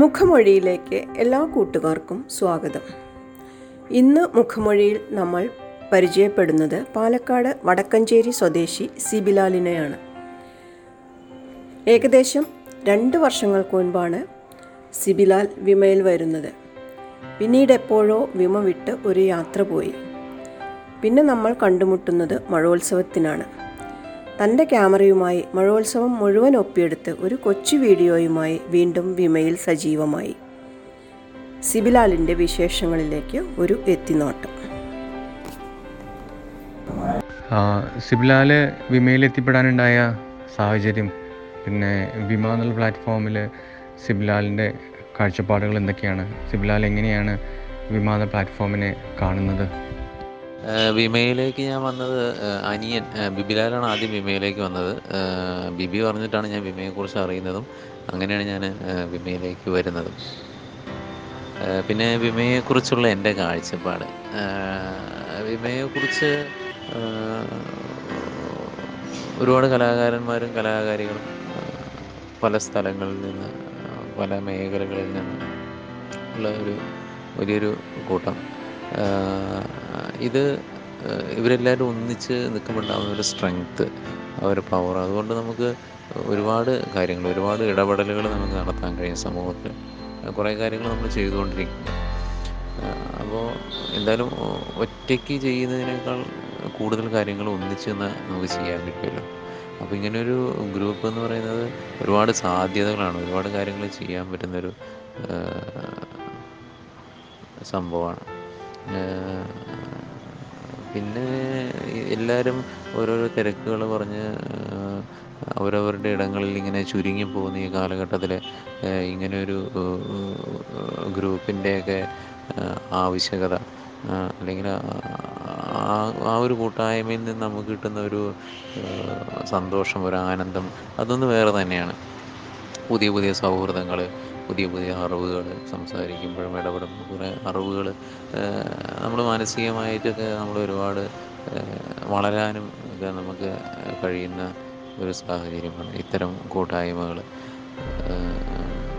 മുഖമൊഴിയിലേക്ക് എല്ലാ കൂട്ടുകാർക്കും സ്വാഗതം. ഇന്ന് മുഖമൊഴിയിൽ നമ്മൾ പരിചയപ്പെടുന്നത് പാലക്കാട് വടക്കഞ്ചേരി സ്വദേശി സിബിലാലിനെയാണ്. ഏകദേശം രണ്ട് വർഷങ്ങൾക്ക് മുൻപാണ് സിബിലാൽ വിമയിൽ വരുന്നത്. പിന്നീട് എപ്പോഴോ വിമ വിട്ട് ഒരു യാത്ര പോയി. പിന്നെ നമ്മൾ കണ്ടുമുട്ടുന്നത് മഴോത്സവത്തിനാണ്. തന്റെ ക്യാമറയുമായി മഴോത്സവം മുഴുവൻ ഒപ്പിയെടുത്ത് ഒരു കൊച്ചു വീഡിയോയുമായി വീണ്ടും വിമയിൽ സജീവമായി. സിബിലാലിന്റെ വിശേഷങ്ങളിലേക്ക് ഒരു എത്തിനോട്ടം. സിബിലാൽ വിമയിൽ എത്തിപ്പെടാനുണ്ടായ സാഹചര്യം പിന്നെ വിമ എന്നുള്ള പ്ലാറ്റ്ഫോമിൽ സിബിലാലിന്റെ കാഴ്ചപ്പാടുകൾ എന്തൊക്കെയാണ്? സിബിലാൽ എങ്ങനെയാണ് വിമാന പ്ലാറ്റ്ഫോമിനെ കാണുന്നത്? വിമയിലേക്ക് ഞാൻ വന്നത് അനിയൻ ബിബിലാലാണ് ആദ്യം വിമയിലേക്ക് വന്നത്. ബിബി പറഞ്ഞിട്ടാണ് ഞാൻ വിമയെക്കുറിച്ച് അറിയുന്നതും അങ്ങനെയാണ് ഞാൻ വിമയിലേക്ക് വരുന്നതും. പിന്നെ വിമയെക്കുറിച്ചുള്ള എന്റെ കാഴ്ചപ്പാട്. വിമയെക്കുറിച്ച് ഒരുപാട് കലാകാരന്മാരും കലാകാരികളും പല സ്ഥലങ്ങളിൽ നിന്ന് പല മേഖലകളിൽ നിന്ന് ഉള്ള ഒരു വലിയൊരു കൂട്ടം. ഇത് ഇവരെല്ലാവരും ഒന്നിച്ച് നിൽക്കുമ്പോൾ ഉണ്ടാകുന്ന ഒരു സ്ട്രെങ്ത്ത് ആ ഒരു പവർ അതുകൊണ്ട് നമുക്ക് ഒരുപാട് കാര്യങ്ങൾ ഒരുപാട് ഇടപെടലുകൾ നമുക്ക് നടത്താൻ കഴിയും സമൂഹത്തിൽ. കുറേ കാര്യങ്ങൾ നമ്മൾ ചെയ്തുകൊണ്ടിരിക്കും അപ്പോൾ എന്തായാലും ഒറ്റയ്ക്ക് ചെയ്യുന്നതിനേക്കാൾ കൂടുതൽ കാര്യങ്ങൾ ഒന്നിച്ച് നിന്ന് നമുക്ക് ചെയ്യാൻ പറ്റുമല്ലോ. അപ്പോൾ ഇങ്ങനൊരു ഗ്രൂപ്പ് എന്ന് പറയുന്നത് ഒരുപാട് സാധ്യതകളാണ്. ഒരുപാട് കാര്യങ്ങൾ ചെയ്യാൻ പറ്റുന്നൊരു സംഭവമാണ്. പിന്നെ എല്ലാവരും ഓരോരോ തിരക്കുകൾ പറഞ്ഞ് അവരവരുടെ ഇടങ്ങളിൽ ഇങ്ങനെ ചുരുങ്ങി പോകുന്ന ഈ കാലഘട്ടത്തിൽ ഇങ്ങനെ ഒരു ഗ്രൂപ്പിന്റെയൊക്കെ ആവശ്യകത അല്ലെങ്കിൽ ആ ആ ഒരു കൂട്ടായ്മയിൽ നിന്ന് നമുക്ക് കിട്ടുന്ന ഒരു സന്തോഷം ഒരു ആനന്ദം അതൊന്ന് വേറെ തന്നെയാണ്. പുതിയ പുതിയ സൗഹൃദങ്ങൾ പുതിയ പുതിയ അറിവുകൾ സംസാരിക്കുമ്പോഴും ഇടപെടുമ്പോൾ കുറേ അറിവുകൾ നമ്മൾ മാനസികമായിട്ടൊക്കെ നമ്മൾ ഒരുപാട് വളരാനും ഒക്കെ നമുക്ക് കഴിയുന്ന ഒരു സാഹചര്യമാണ് ഇത്തരം കൂട്ടായ്മകൾ.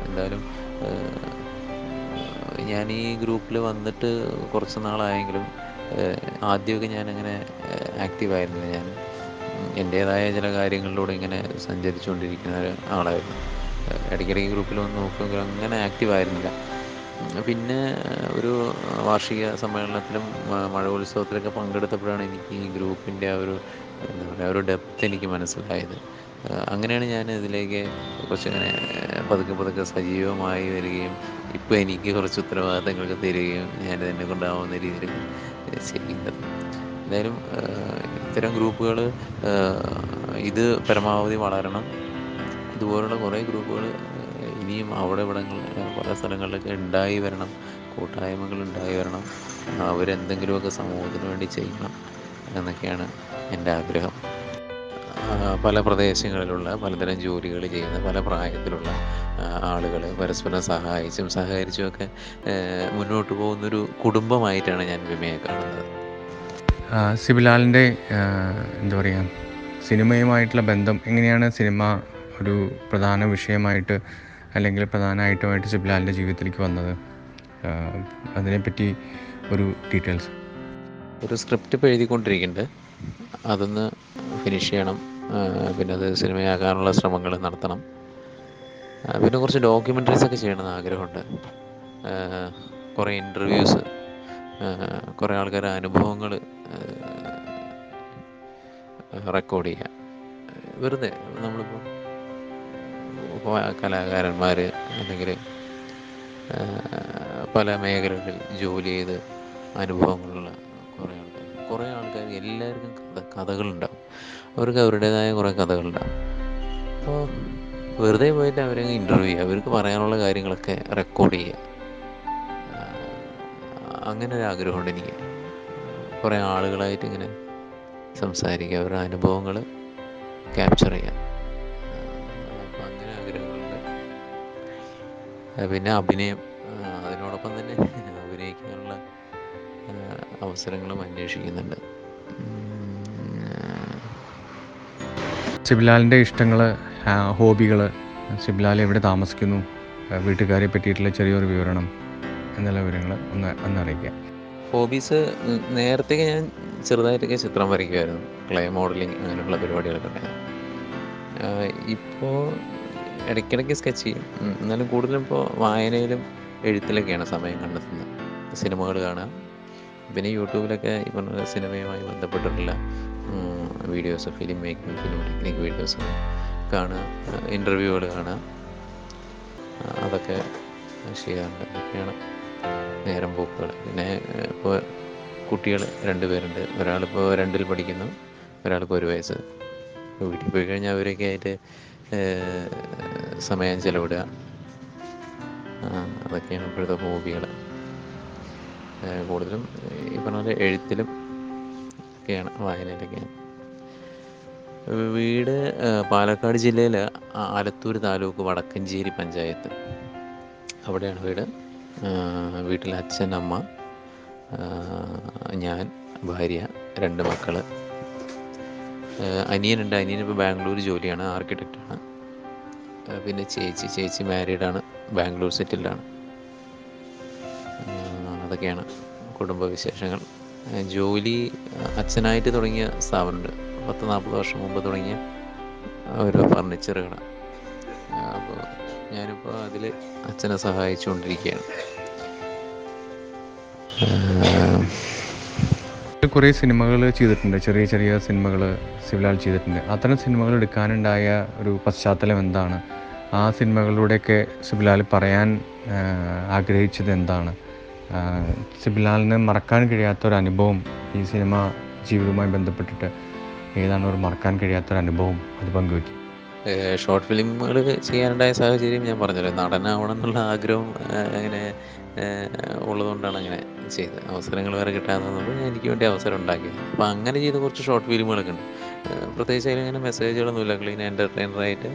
എന്തായാലും ഞാൻ ഈ ഗ്രൂപ്പിൽ വന്നിട്ട് കുറച്ച് നാളായെങ്കിലും ആദ്യമൊക്കെ ഞാനങ്ങനെ ആക്റ്റീവായിരുന്നില്ല. ഞാൻ എന്റേതായ ചില കാര്യങ്ങളിലൂടെ ഇങ്ങനെ സഞ്ചരിച്ചുകൊണ്ടിരിക്കുന്ന ഒരു ആളായിരുന്നു. ഇടയ്ക്കിടയ്ക്ക് ഗ്രൂപ്പിൽ വന്ന് നോക്കുമെങ്കിലും അങ്ങനെ ആക്റ്റീവ് ആയിരുന്നില്ല. പിന്നെ ഒരു വാർഷിക സമ്മേളനത്തിലും മഴോത്സവത്തിലൊക്കെ പങ്കെടുത്തപ്പോഴാണ് എനിക്ക് ഈ ഗ്രൂപ്പിന്റെ ആ ഒരു എന്താ പറയുക ഒരു ഡെപ്ത് എനിക്ക് മനസ്സിലായത്. അങ്ങനെയാണ് ഞാൻ ഇതിലേക്ക് കുറച്ച് അങ്ങനെ പതുക്കെ പതുക്കെ സജീവമായി വരികയും ഇപ്പോൾ എനിക്ക് കുറച്ച് ഉത്തരവാദിത്തങ്ങളൊക്കെ തരികയും ഞാൻ എന്നെ കൊണ്ടാവുന്ന രീതിയിൽ ചെയ്യുന്നത്. എന്തായാലും ഇത്തരം ഗ്രൂപ്പുകൾ ഇത് പരമാവധി വളരണം. ഇതുപോലുള്ള കുറേ ഗ്രൂപ്പുകൾ ഇനിയും അവിടെ ഇവിടങ്ങൾ പല സ്ഥലങ്ങളിലൊക്കെ ഉണ്ടായി വരണം. കൂട്ടായ്മകൾ ഉണ്ടായി വരണം. അവരെന്തെങ്കിലുമൊക്കെ സമൂഹത്തിന് വേണ്ടി ചെയ്യണം എന്നൊക്കെയാണ് എന്റെ ആഗ്രഹം. പല പ്രദേശങ്ങളിലുള്ള പലതരം ജോലികൾ ചെയ്യുന്ന പല പ്രായത്തിലുള്ള ആളുകൾ പരസ്പരം സഹായിച്ചും സഹകരിച്ചുമൊക്കെ മുന്നോട്ട് പോകുന്നൊരു കുടുംബമായിട്ടാണ് ഞാൻ വിമയെ കാണുന്നത്. സിബിലാലിന്റെ എന്താ പറയുക സിനിമയുമായിട്ടുള്ള ബന്ധം എങ്ങനെയാണ് സിനിമ ഒരു പ്രധാന വിഷയമായിട്ട് അല്ലെങ്കിൽ പ്രധാന ഐറ്റമായിട്ട് സിബ്ലാലിന്റെ ജീവിതത്തിലേക്ക് വന്നത്. അതിനെപ്പറ്റി ഒരു ഡീറ്റെയിൽസ്. ഒരു സ്ക്രിപ്റ്റ് ഇപ്പോൾ എഴുതിക്കൊണ്ടിരിക്കുന്നുണ്ട്. അതൊന്ന് ഫിനിഷ് ചെയ്യണം. പിന്നെ അത് സിനിമയാക്കാനുള്ള ശ്രമങ്ങൾ നടത്തണം. പിന്നെ കുറച്ച് ഡോക്യുമെന്ററീസ് ഒക്കെ ചെയ്യണമെന്ന് ആഗ്രഹമുണ്ട്. കുറേ ഇന്റർവ്യൂസ് കുറേ ആൾക്കാരുടെ അനുഭവങ്ങൾ റെക്കോർഡ് ചെയ്യുക വെറുതെ നമ്മളിപ്പോൾ കലാകാരന്മാർ അല്ലെങ്കിൽ പല മേഖലകളിൽ ജോലി ചെയ്ത് അനുഭവങ്ങളുള്ള കുറേ ആൾക്കാർ കുറേ ആൾക്കാർ എല്ലാവർക്കും കഥ കഥകളുണ്ടാവും. അവർക്ക് അവരുടേതായ കുറേ കഥകളുണ്ടാവും. അപ്പോൾ വെറുതെ പോയിട്ട് അവരെ ഇന്റർവ്യൂ ചെയ്യുക അവർക്ക് പറയാനുള്ള കാര്യങ്ങളൊക്കെ റെക്കോർഡ് ചെയ്യുക. അങ്ങനെ ഒരു ആഗ്രഹമുണ്ട് എനിക്ക്. കുറേ ആളുകളായിട്ട് ഇങ്ങനെ സംസാരിക്കുക അവരുടെ അനുഭവങ്ങൾ ക്യാപ്ചർ ചെയ്യുക. പിന്നെ അഭിനയം അതിനോടൊപ്പം തന്നെ അഭിനയിക്കാനുള്ള അവസരങ്ങളും അന്വേഷിക്കുന്നുണ്ട്. ഉം, സിബിലാലിന്റെ ഇഷ്ടങ്ങൾ ഹോബികൾ സിബിലാൽ എവിടെ താമസിക്കുന്നു വീട്ടുകാരെ പറ്റിയിട്ടുള്ള ചെറിയൊരു വിവരണം എന്നുള്ള വിവരങ്ങൾ ഒന്ന് ഒന്ന് അറിയിക്കാം. ഹോബീസ് നേരത്തെയൊക്കെ ഞാൻ ചെറുതായിട്ടൊക്കെ ചിത്രം വരയ്ക്കുമായിരുന്നു. ക്ലേ മോഡലിംഗ് അങ്ങനെയുള്ള പരിപാടികളൊക്കെ. ഉണ്ടായിരുന്നു ഇപ്പോൾ ഇടയ്ക്കിടയ്ക്ക് സ്കെച്ച് ചെയ്യും. എന്നാലും കൂടുതലും ഇപ്പോൾ വായനയിലും എഴുത്തിലൊക്കെയാണ് സമയം കണ്ടെത്തുന്നത്. സിനിമകൾ കാണുക. പിന്നെ യൂട്യൂബിലൊക്കെ ഈ പറഞ്ഞ സിനിമയുമായി ബന്ധപ്പെട്ടിട്ടുള്ള videos film making film technique videos കാണുക. ഇന്റർവ്യൂകൾ കാണുക. അതൊക്കെ ചെയ്യാറുണ്ട്. അതൊക്കെയാണ് നേരം പോക്കുകൾ. പിന്നെ ഇപ്പോൾ കുട്ടികൾ രണ്ട് പേരുണ്ട്. ഒരാളിപ്പോൾ രണ്ടിൽ പഠിക്കുന്നു. ഒരാൾക്ക് ഒരു വയസ്സ്. വീട്ടിൽ പോയി കഴിഞ്ഞാൽ അവരൊക്കെ ആയിട്ട് സമയം ചെലവിടുക. അതൊക്കെയാണ് ഇപ്പോഴത്തെ ഹോബികൾ കൂടുതലും ഈ പറഞ്ഞ പോലെ എഴുത്തിലും ഒക്കെയാണ് വായനയിലൊക്കെയാണ്. വീട് പാലക്കാട് ജില്ലയിൽ ആലത്തൂർ താലൂക്ക് വടക്കഞ്ചേരി പഞ്ചായത്ത്. അവിടെയാണ് വീട്. വീട്ടിൽ അച്ഛൻ അമ്മ ഞാൻ ഭാര്യ രണ്ട് മക്കൾ അനിയനുണ്ട് അനിയൻ ഇപ്പോൾ ബാംഗ്ലൂർ ജോലിയാണ് ആർക്കിടെക്റ്റാണ് പിന്നെ ചേച്ചി ചേച്ചി മാരീഡാണ് ബാംഗ്ലൂർ സെറ്റിൽഡാണ് അതൊക്കെയാണ് കുടുംബവിശേഷങ്ങൾ. ജോലി അച്ഛനായിട്ട് തുടങ്ങിയ സ്ഥാപനമുണ്ട്. പത്ത് നാൽപ്പത് വർഷം മുമ്പ് തുടങ്ങിയ ഒരു ഫർണിച്ചർ അപ്പോൾ ഞാനിപ്പോൾ അതിൽ അച്ഛനെ സഹായിച്ചുകൊണ്ടിരിക്കുകയാണ്. കുറേ സിനിമകൾ ചെയ്തിട്ടുണ്ട്. ചെറിയ ചെറിയ സിനിമകൾ സിവിലാൽ ചെയ്തിട്ടുണ്ട്. അത്തരം സിനിമകൾ എടുക്കാനുണ്ടായ ഒരു പശ്ചാത്തലം എന്താണ്? ആ സിനിമകളിലൂടെയൊക്കെ സിബിലാൽ പറയാൻ ആഗ്രഹിച്ചത് എന്താണ്? സിബിലാലിന് മറക്കാൻ കഴിയാത്തൊരനുഭവം ഈ സിനിമ ജീവിതവുമായി ബന്ധപ്പെട്ടിട്ട് ഏതാണ് ഒരു മറക്കാൻ കഴിയാത്തൊരനുഭവം അത് പങ്കുവയ്ക്കും ഷോർട്ട് ഫിലിമുകൾ ചെയ്യാനുണ്ടായ സാഹചര്യം ഞാൻ പറഞ്ഞല്ലോ. നടനാവണം എന്നുള്ള ആഗ്രഹം അങ്ങനെ ഉള്ളതുകൊണ്ടാണ് അങ്ങനെ ചെയ്തത് അവസരങ്ങൾ വേറെ ഞാൻ എനിക്ക് വേണ്ടി അവസരം ഉണ്ടാക്കിയത് അപ്പോൾ അങ്ങനെ ചെയ്ത കുറച്ച് ഷോർട്ട് ഫിലിമുകളൊക്കെ ഉണ്ട്. പ്രത്യേകിച്ച് അതിലിങ്ങനെ മെസ്സേജുകളൊന്നുമില്ല ക്ലീൻ എന്റർടൈനറായിട്ട്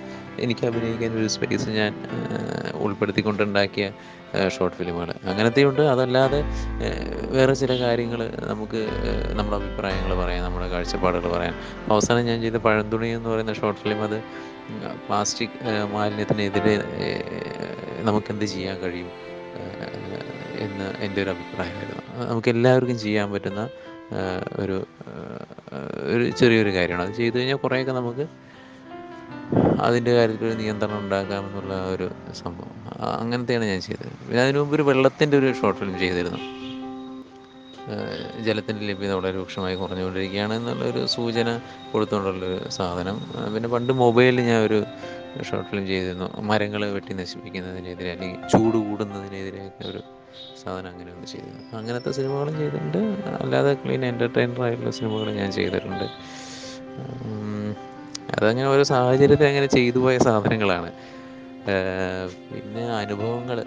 എനിക്ക് അഭിനയിക്കാൻ ഒരു സ്പേസ് ഞാൻ ഉൾപ്പെടുത്തിക്കൊണ്ടുണ്ടാക്കിയ ഷോർട്ട് ഫിലിമുകൾ അങ്ങനത്തെയുണ്ട്. അതല്ലാതെ വേറെ ചില കാര്യങ്ങൾ നമുക്ക് നമ്മുടെ അഭിപ്രായങ്ങൾ പറയാം നമ്മുടെ കാഴ്ചപ്പാടുകൾ പറയാം അവസാനം ഞാൻ ചെയ്ത പഴന്തുണി എന്ന് പറയുന്ന ഷോർട്ട് ഫിലിം അത് പ്ലാസ്റ്റിക് മാലിന്യത്തിനെതിരെ നമുക്കെന്ത് ചെയ്യാൻ കഴിയും? എന്ന് എന്റെ ഒരു അഭിപ്രായമായിരുന്നു. നമുക്ക് എല്ലാവർക്കും ചെയ്യാൻ പറ്റുന്ന ഒരു ഒരു ചെറിയൊരു കാര്യമാണ്. അത് ചെയ്തു കഴിഞ്ഞാൽ കുറേയൊക്കെ നമുക്ക് അതിന്റെ കാര്യത്തിൽ ഒരു നിയന്ത്രണം ഉണ്ടാക്കാമെന്നുള്ള ഒരു സംഭവം. അങ്ങനത്തെയാണ് ഞാൻ ചെയ്തത്. പിന്നെ അതിനു മുമ്പ് ഒരു വെള്ളത്തിന്റെ ഒരു ഷോർട്ട് ഫിലിം ചെയ്തിരുന്നു. ജലത്തിന്റെ ലഭ്യത വളരെ രൂക്ഷമായി കുറഞ്ഞുകൊണ്ടിരിക്കുകയാണ് എന്നുള്ളൊരു സൂചന കൊടുത്തുകൊണ്ടുള്ളൊരു സാധനം. പിന്നെ പണ്ട് മൊബൈലിൽ ഞാൻ ഒരു ഷോർട്ട് ഫിലിം ചെയ്തിരുന്നു. മരങ്ങൾ വെട്ടി നശിപ്പിക്കുന്നതിനെതിരെ അല്ലെങ്കിൽ ചൂട് കൂടുന്നതിനെതിരെയൊക്കെ ഒരു സാധനം അങ്ങനെ ഒന്ന് ചെയ്തിരുന്നു. അങ്ങനത്തെ സിനിമകളും ചെയ്തിട്ടുണ്ട്. അല്ലാതെ ക്ലീൻ എന്റർടൈനർ ആയിട്ടുള്ള സിനിമകൾ ഞാൻ ചെയ്തിട്ടുണ്ട്. അതങ്ങനെ ഓരോ സാഹചര്യത്തിൽ അങ്ങനെ ചെയ്തു പോയ സാധനങ്ങളാണ്. പിന്നെ അനുഭവങ്ങൾ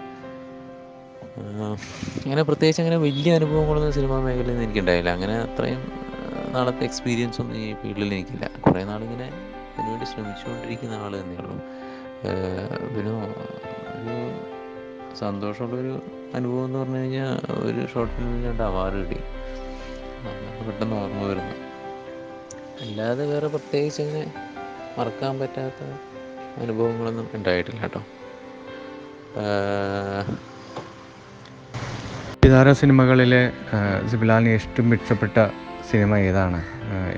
അങ്ങനെ പ്രത്യേകിച്ച് അങ്ങനെ വലിയ അനുഭവങ്ങളൊന്നും സിനിമാ മേഖലയിൽ നിന്ന് എനിക്കുണ്ടായില്ല. അങ്ങനെ അത്രയും നാളത്തെ എക്സ്പീരിയൻസ് ഒന്നും ഈ ഫീൽഡിൽ എനിക്കില്ല. കുറേ നാളിങ്ങനെ അതിനുവേണ്ടി ശ്രമിച്ചുകൊണ്ടിരിക്കുന്ന ആൾ തന്നെയുള്ളൂ പിന്നെ ഒരു സന്തോഷമുള്ളൊരു അനുഭവം എന്ന് പറഞ്ഞു കഴിഞ്ഞാൽ ഒരു ഷോർട്ട് ഫിലിമിൽ രണ്ട് അവാർഡ് കിട്ടി. അതാണ് പെട്ടെന്ന് ഓർമ്മ വരുന്നത് അല്ലാതെ വേറെ പ്രത്യേകിച്ച് അങ്ങനെ മറക്കാൻ പറ്റാത്ത അനുഭവങ്ങളൊന്നും ഉണ്ടായിട്ടില്ല കേട്ടോ. പിതാര സിനിമകളിലെ സിബിലാലിന് ഏറ്റവും ഇഷ്ടപ്പെട്ട സിനിമ ഏതാണ്?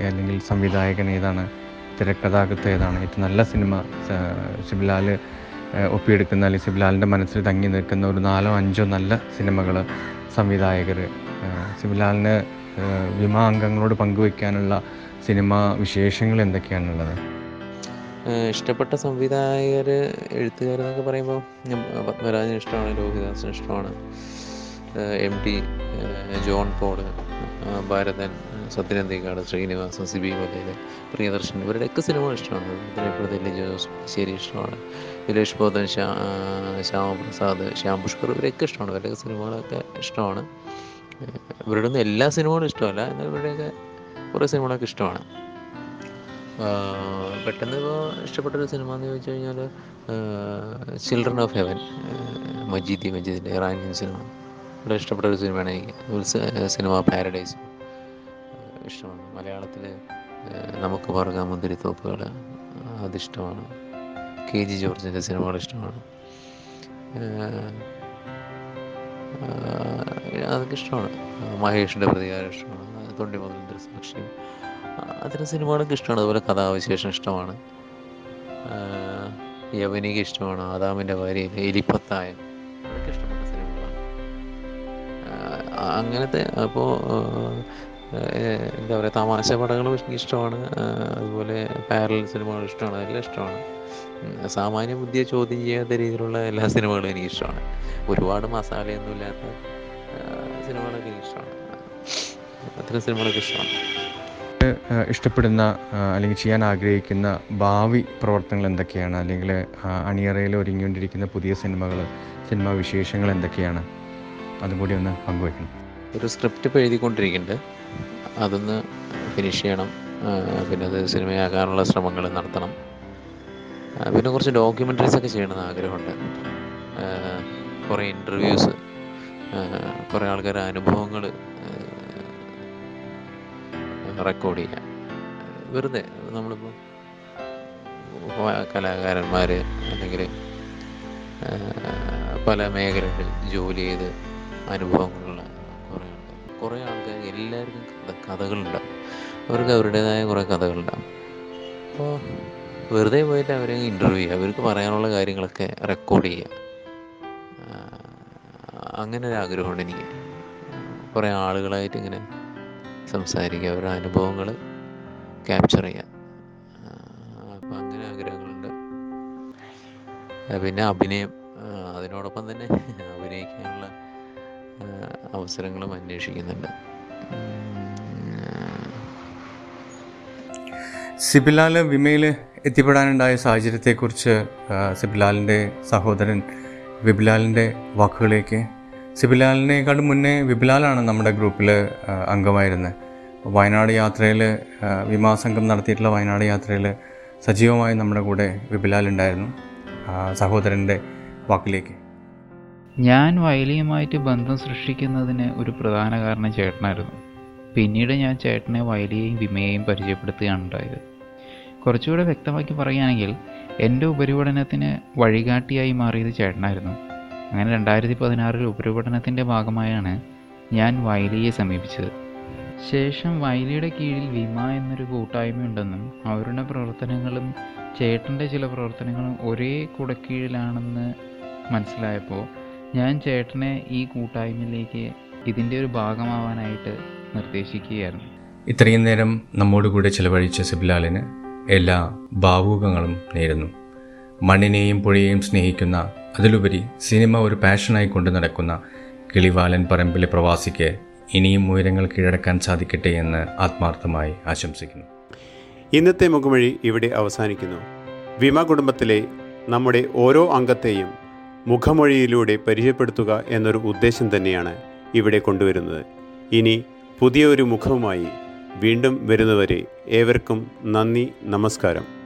അല്ലെങ്കിൽ സംവിധായകൻ ഏതാണ്? തിരക്കഥാകൃത്ത് ഏതാണ് ഏറ്റവും നല്ല സിനിമ ശിവലാൽ ഒപ്പിയെടുക്കുന്ന അല്ലെങ്കിൽ ശിവലാലിന്റെ മനസ്സിൽ തങ്ങി നിൽക്കുന്ന ഒരു നാലോ അഞ്ചോ നല്ല സിനിമകൾ സംവിധായകർ ശിവലാലിന് വിമാംഗങ്ങളോട് പങ്കുവയ്ക്കാനുള്ള സിനിമ വിശേഷങ്ങൾ എന്തൊക്കെയാണുള്ളത്? ഇഷ്ടപ്പെട്ട സംവിധായകർ എഴുത്തുകാരെന്നൊക്കെ പറയുമ്പോൾ പത്മരാജൻ ഇഷ്ടമാണ് ലോഹിദാസൻ ഇഷ്ടമാണ്. M T John Paul Bharathan Sathyananthikad Sreenivasan Sibi Kollayil Priyadarshan. ഇവരുടെയൊക്കെ സിനിമകൾ ഇഷ്ടമാണ്. ഇതിനെപ്പോഴത്തെ ലിജോ ജോസ് ശരി ഇഷ്ടമാണ്. ദിലേഷ് ബോധൻ ശ്യാ ശ്യാമപ്രസാദ് ശ്യാം പുഷ്കർ ഇവരെയൊക്കെ ഇഷ്ടമാണ്. ഇവരുടെയൊക്കെ സിനിമകളൊക്കെ ഇഷ്ടമാണ്. ഇവരുടെ ഒന്നും എല്ലാ സിനിമകളും ഇഷ്ടമല്ല. എന്നാൽ ഇവരുടെയൊക്കെ കുറേ സിനിമകളൊക്കെ ഇഷ്ടമാണ്. പെട്ടെന്ന് ഇപ്പോൾ ഇഷ്ടപ്പെട്ടൊരു സിനിമ എന്ന് ചോദിച്ചു കഴിഞ്ഞാൽ ചിൽഡ്രൻ ഓഫ് ഹെവൻ മജീദി മജീദിന്റെ ഇറാനിയൻ സിനിമ. വളരെ ഇഷ്ടപ്പെട്ടൊരു സിനിമയാണ് എനിക്ക്. Cinema Paradiso. ഇഷ്ടമാണ്. മലയാളത്തിൽ നമുക്ക് പറകാം മുന്തിരിത്തോപ്പുകൾ അതിഷ്ടമാണ് കെ ജി ജോർജിന്റെ സിനിമകൾ ഇഷ്ടമാണ്. അതൊക്കെ ഇഷ്ടമാണ്. മഹേഷിന്റെ പ്രതികാരം ഇഷ്ടമാണ്. തൊണ്ടി മുതൽ ദൃസാക്ഷിയും അത്തരം സിനിമകളൊക്കെ ഇഷ്ടമാണ്. അതുപോലെ കഥാവിശേഷം ഇഷ്ടമാണ്. യവനിക ഇഷ്ടമാണ്. ആദാമിന്റെ ഭാര്യയിൽ എലിപ്പത്തായം അതൊക്കെ ഇഷ്ടപ്പെട്ട സിനിമകളാണ്. അങ്ങനത്തെ അപ്പോൾ എന്താ പറയുക തമാശ പടങ്ങളും ഇഷ്ടമാണ്. അതുപോലെ പാരലൽ സിനിമകളും ഇഷ്ടമാണ് എല്ലാം ഇഷ്ടമാണ്. സാമാന്യ ബുദ്ധിയെ ചോദ്യം ചെയ്യാത്ത രീതിയിലുള്ള എല്ലാ സിനിമകളും എനിക്ക് ഇഷ്ടമാണ്. ഒരുപാട് മസാലയൊന്നും ഇല്ലാത്ത സിനിമകളൊക്കെ എനിക്ക് ഇഷ്ടമാണ്. അത്തരം സിനിമകളൊക്കെ ഇഷ്ടമാണ്. ഇഷ്ടപ്പെടുന്ന അല്ലെങ്കിൽ ചെയ്യാൻ ആഗ്രഹിക്കുന്ന ഭാവി പ്രവർത്തനങ്ങൾ എന്തൊക്കെയാണ്? അല്ലെങ്കിൽ അണിയറയിൽ ഒരുങ്ങിക്കൊണ്ടിരിക്കുന്ന പുതിയ സിനിമകൾ സിനിമാ വിശേഷങ്ങൾ എന്തൊക്കെയാണ്? അതും കൂടി ഒന്ന് പങ്കുവയ്ക്കണം. ഒരു സ്ക്രിപ്റ്റ് ഇപ്പോൾ എഴുതിക്കൊണ്ടിരിക്കുന്നുണ്ട്. അതൊന്ന് ഫിനിഷ് ചെയ്യണം. പിന്നെ അത് സിനിമയാക്കാനുള്ള ശ്രമങ്ങൾ നടത്തണം. പിന്നെ കുറച്ച് ഡോക്യുമെന്ററീസ് ഒക്കെ ചെയ്യണമെന്ന് ആഗ്രഹമുണ്ട്. കുറേ ഇന്റർവ്യൂസ് കുറേ ആൾക്കാരുടെ അനുഭവങ്ങൾ റെക്കോർഡ് ചെയ്യാം വെറുതെ നമ്മളിപ്പോൾ കലാകാരന്മാർ അല്ലെങ്കിൽ പല മേഖലകളിൽ ജോലി ചെയ്ത് ആൾക്കാർ കുറേ ആൾക്കാർ എല്ലാവർക്കും കഥ കഥകളുണ്ടാവും അവർക്ക് അവരുടേതായ കുറേ കഥകളുണ്ടാവും അപ്പോൾ വെറുതെ പോയിട്ട് അവരെ ഇന്റർവ്യൂ ചെയ്യുക. അവർക്ക് പറയാനുള്ള കാര്യങ്ങളൊക്കെ റെക്കോർഡ് ചെയ്യുക. അങ്ങനെ ഒരു ആഗ്രഹമുണ്ട് എനിക്ക്. കുറേ ആളുകളായിട്ട് ഇങ്ങനെ സംസാരിക്കുക. അവരുടെ അനുഭവങ്ങൾ ക്യാപ്ചർ ചെയ്യുക. അപ്പം അങ്ങനെ ആഗ്രഹങ്ങളുണ്ട്. പിന്നെ അഭിനയം. അതിനോടൊപ്പം തന്നെ അഭിനയിക്കാനുള്ള അവസരങ്ങളും അന്വേഷിക്കുന്നുണ്ട്. സിബിലാൽ വിമയിൽ എത്തിപ്പെടാനുണ്ടായ സാഹചര്യത്തെക്കുറിച്ച് സിബിലാലിന്റെ സഹോദരൻ വിബിലാലിന്റെ വാക്കുകളിലേക്ക്. സിബിലാലിനേക്കാളും മുന്നേ വിബിലാലാണ് നമ്മുടെ ഗ്രൂപ്പിൽ അംഗമായിരുന്നത്. വയനാട് യാത്രയിൽ വിമാസംഘം നടത്തിയിട്ടുള്ള വയനാട് യാത്രയിൽ സജീവമായി നമ്മുടെ കൂടെ വിബിലാൽ ഉണ്ടായിരുന്നു സഹോദരന്റെ വാക്കിലേക്ക്. ഞാൻ വയലിയുമായിട്ട് ബന്ധം സൃഷ്ടിക്കുന്നതിന് ഒരു പ്രധാന കാരണം ചേട്ടനായിരുന്നു. പിന്നീട് ഞാൻ ചേട്ടനെ വയലിയെയും വിമയെയും പരിചയപ്പെടുത്തുകയാണ് ഉണ്ടായത് കുറച്ചുകൂടെ വ്യക്തമാക്കി പറയുകയാണെങ്കിൽ എന്റെ ഉപരിപഠനത്തിന് വഴികാട്ടിയായി മാറിയത് ചേട്ടനായിരുന്നു. അങ്ങനെ രണ്ടായിരത്തി പതിനാറിൽ ഉപരിപഠനത്തിന്റെ ഭാഗമായാണ് ഞാൻ വയലിയെ സമീപിച്ചത്. ശേഷം വയലിയുടെ കീഴിൽ വിമ എന്നൊരു കൂട്ടായ്മയുണ്ടെന്നും അവരുടെ പ്രവർത്തനങ്ങളും ചേട്ടന്റെ ചില പ്രവർത്തനങ്ങളും ഒരേ കുടക്കീഴിലാണെന്ന് മനസ്സിലായപ്പോൾ ഞാൻ ചേട്ടനെ ഈ കൂട്ടായ്മയിലേക്ക് ഇതിന്റെ ഒരു ഭാഗമാവാനായിട്ട് നിർദ്ദേശിക്കുകയായിരുന്നു. ഇത്രയും നേരം നമ്മോട് കൂടെ ചിലവഴിച്ച സിബിലാലിന് എല്ലാ ഭാവുകങ്ങളും നേരുന്നു. മണ്ണിനെയും പുഴയെയും സ്നേഹിക്കുന്ന അതിലുപരി സിനിമ ഒരു പാഷനായി കൊണ്ട് നടക്കുന്ന കിളിവാലൻ പറമ്പിലെ പ്രവാസിക്ക് ഇനിയും ഉയരങ്ങൾ കീഴടക്കാൻ സാധിക്കട്ടെ എന്ന് ആത്മാർത്ഥമായി ആശംസിക്കുന്നു. ഇന്നത്തെ മുഖമൊഴി ഇവിടെ അവസാനിക്കുന്നു. വിമ കുടുംബത്തിലെ നമ്മുടെ ഓരോ അംഗത്തെയും മുഖമൊഴിയിലൂടെ പരിചയപ്പെടുത്തുക എന്നൊരു ഉദ്ദേശം തന്നെയാണ് ഇവിടെ കൊണ്ടുവരുന്നത്. ഇനി പുതിയ ഒരു മുഖവുമായി വീണ്ടും വരുന്നവരെ ഏവർക്കും നന്ദി നമസ്കാരം.